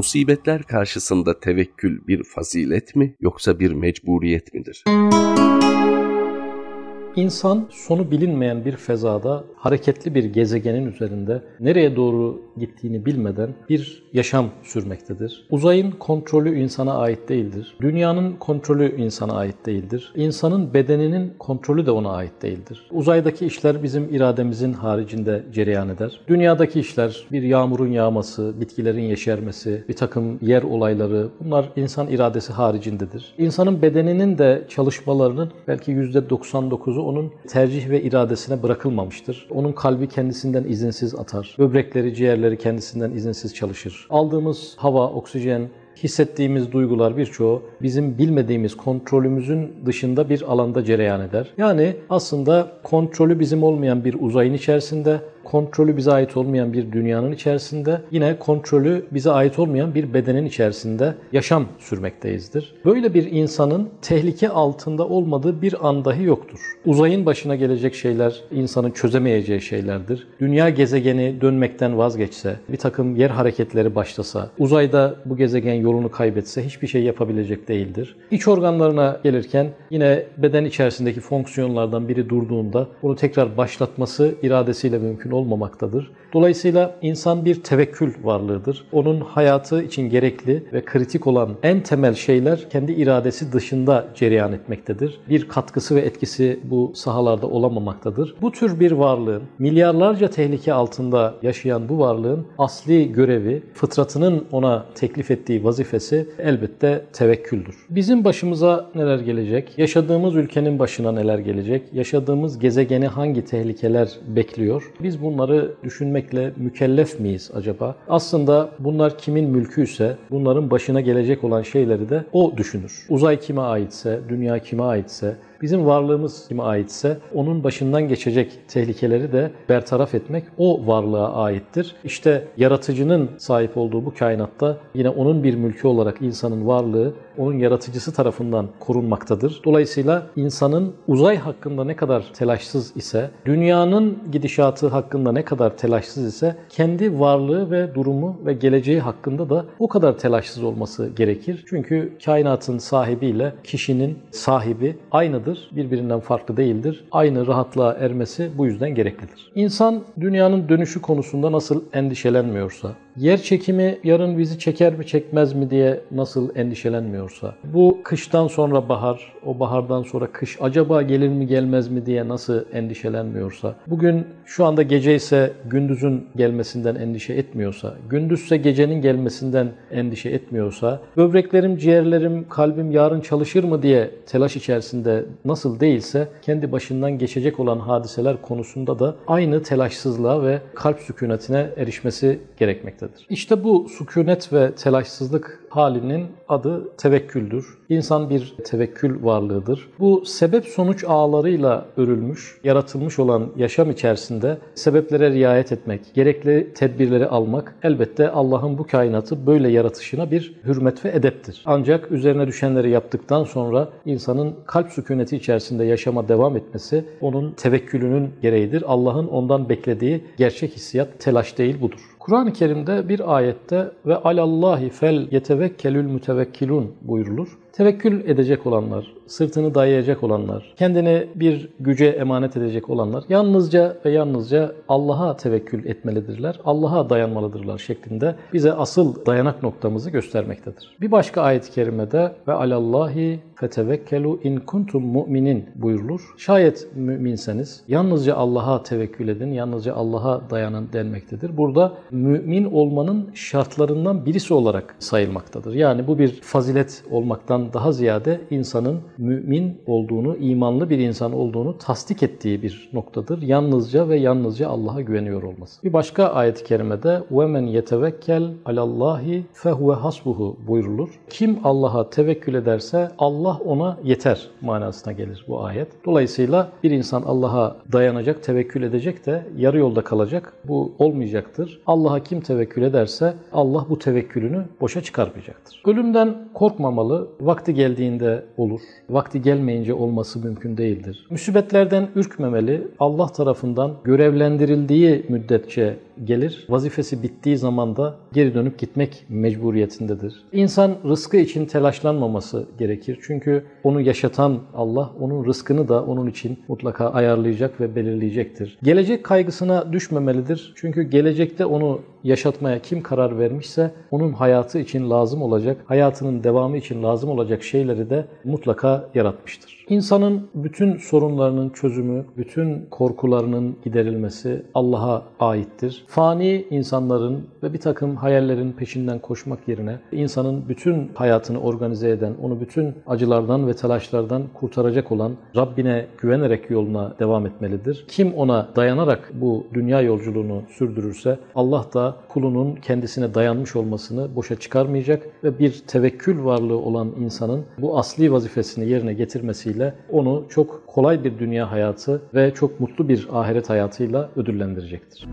Musibetler karşısında tevekkül bir fazilet mi yoksa bir mecburiyet midir? İnsan sonu bilinmeyen bir fezada, hareketli bir gezegenin üzerinde nereye doğru gittiğini bilmeden bir yaşam sürmektedir. Uzayın kontrolü insana ait değildir. Dünyanın kontrolü insana ait değildir. İnsanın bedeninin kontrolü de ona ait değildir. Uzaydaki işler bizim irademizin haricinde cereyan eder. Dünyadaki işler bir yağmurun yağması, bitkilerin yeşermesi, bir takım yer olayları bunlar insan iradesi haricindedir. İnsanın bedeninin de çalışmalarının belki %99'u onun tercih ve iradesine bırakılmamıştır. Onun kalbi kendisinden izinsiz atar. Böbrekleri, ciğerleri kendisinden izinsiz çalışır. Aldığımız hava, oksijen, hissettiğimiz duygular birçoğu bizim bilmediğimiz kontrolümüzün dışında bir alanda cereyan eder. Yani aslında kontrolü bizim olmayan bir uzayın içerisinde kontrolü bize ait olmayan bir dünyanın içerisinde, yine kontrolü bize ait olmayan bir bedenin içerisinde yaşam sürmekteyizdir. Böyle bir insanın tehlike altında olmadığı bir an dahi yoktur. Uzayın başına gelecek şeyler insanın çözemeyeceği şeylerdir. Dünya gezegeni dönmekten vazgeçse, bir takım yer hareketleri başlasa, uzayda bu gezegen yolunu kaybetse hiçbir şey yapabilecek değildir. İç organlarına gelirken yine beden içerisindeki fonksiyonlardan biri durduğunda bunu tekrar başlatması iradesiyle mümkün olmamaktadır. Dolayısıyla insan bir tevekkül varlığıdır. Onun hayatı için gerekli ve kritik olan en temel şeyler kendi iradesi dışında cereyan etmektedir. Bir katkısı ve etkisi bu sahalarda olamamaktadır. Bu tür bir varlığın, milyarlarca tehlike altında yaşayan bu varlığın asli görevi, fıtratının ona teklif ettiği vazifesi elbette tevekküldür. Bizim başımıza neler gelecek? Yaşadığımız ülkenin başına neler gelecek? Yaşadığımız gezegeni hangi tehlikeler bekliyor? Biz bunları düşünmekle mükellef miyiz acaba? Aslında bunlar kimin mülküyse bunların başına gelecek olan şeyleri de o düşünür. Uzay kime aitse, dünya kime aitse, Bizim varlığımız kime aitse onun başından geçecek tehlikeleri de bertaraf etmek o varlığa aittir. İşte yaratıcının sahip olduğu bu kainatta yine onun bir mülkü olarak insanın varlığı onun yaratıcısı tarafından korunmaktadır. Dolayısıyla insanın uzay hakkında ne kadar telaşsız ise, dünyanın gidişatı hakkında ne kadar telaşsız ise kendi varlığı ve durumu ve geleceği hakkında da o kadar telaşsız olması gerekir. Çünkü kainatın sahibiyle kişinin sahibi aynıdır, birbirinden farklı değildir. Aynı rahatlığa ermesi bu yüzden gereklidir. İnsan dünyanın dönüşü konusunda nasıl endişelenmiyorsa, yer çekimi yarın bizi çeker mi çekmez mi diye nasıl endişelenmiyorsa, bu kıştan sonra bahar, o bahardan sonra kış acaba gelir mi gelmez mi diye nasıl endişelenmiyorsa, bugün şu anda gece ise gündüzün gelmesinden endişe etmiyorsa, gündüzse gecenin gelmesinden endişe etmiyorsa, böbreklerim, ciğerlerim, kalbim yarın çalışır mı diye telaş içerisinde nasıl değilse, kendi başından geçecek olan hadiseler konusunda da aynı telaşsızlığa ve kalp sükunetine erişmesi gerekmektedir. İşte bu sükunet ve telaşsızlık halinin adı tevekküldür. İnsan bir tevekkül varlığıdır. Bu sebep sonuç ağlarıyla örülmüş, yaratılmış olan yaşam içerisinde sebeplere riayet etmek, gerekli tedbirleri almak elbette Allah'ın bu kainatı böyle yaratışına bir hürmet ve edeptir. Ancak üzerine düşenleri yaptıktan sonra insanın kalp sükuneti içerisinde yaşama devam etmesi onun tevekkülünün gereğidir. Allah'ın ondan beklediği gerçek hissiyat telaş değil budur. Kur'an-ı Kerim'de bir ayette ve alallahi fel yetevekkelül mütevekkilun buyurulur. Tevekkül edecek olanlar, sırtını dayayacak olanlar, kendini bir güce emanet edecek olanlar yalnızca ve yalnızca Allah'a tevekkül etmelidirler, Allah'a dayanmalıdırlar şeklinde bize asıl dayanak noktamızı göstermektedir. Bir başka ayet-i kerimede ve alallahi fetevekkelu in kuntum mu'minin buyurulur. Şayet müminseniz yalnızca Allah'a tevekkül edin, yalnızca Allah'a dayanın denmektedir. Burada mümin olmanın şartlarından birisi olarak sayılmaktadır. Yani bu bir fazilet olmaktan daha ziyade insanın mümin olduğunu, imanlı bir insan olduğunu tasdik ettiği bir noktadır. Yalnızca ve yalnızca Allah'a güveniyor olması. Bir başka ayet-i kerimede وَمَنْ يَتَوَكَّلْ عَلَى اللّٰهِ فَهُوَ hasbuhu buyurulur. Kim Allah'a tevekkül ederse Allah ona yeter manasına gelir bu ayet. Dolayısıyla bir insan Allah'a dayanacak, tevekkül edecek de yarı yolda kalacak. Bu olmayacaktır. Allah'a kim tevekkül ederse Allah bu tevekkülünü boşa çıkarmayacaktır. Ölümden korkmamalı. Vakti geldiğinde olur. Vakti gelmeyince olması mümkün değildir. Müsibetlerden ürkmemeli. Allah tarafından görevlendirildiği müddetçe gelir. Vazifesi bittiği zaman da geri dönüp gitmek mecburiyetindedir. İnsan rızkı için telaşlanmaması gerekir. Çünkü onu yaşatan Allah onun rızkını da onun için mutlaka ayarlayacak ve belirleyecektir. Gelecek kaygısına düşmemelidir. Çünkü gelecekte onu yaşatmaya kim karar vermişse onun hayatı için lazım olacak, hayatının devamı için lazım olacak şeyleri de mutlaka yaratmıştır. İnsanın bütün sorunlarının çözümü, bütün korkularının giderilmesi Allah'a aittir. Fani insanların ve bir takım hayallerin peşinden koşmak yerine insanın bütün hayatını organize eden, onu bütün acılardan ve telaşlardan kurtaracak olan Rabbine güvenerek yoluna devam etmelidir. Kim ona dayanarak bu dünya yolculuğunu sürdürürse Allah da kulunun kendisine dayanmış olmasını boşa çıkarmayacak ve bir tevekkül varlığı olan insanın bu asli vazifesini yerine getirmesiyle onu çok kolay bir dünya hayatı ve çok mutlu bir ahiret hayatıyla ödüllendirecektir.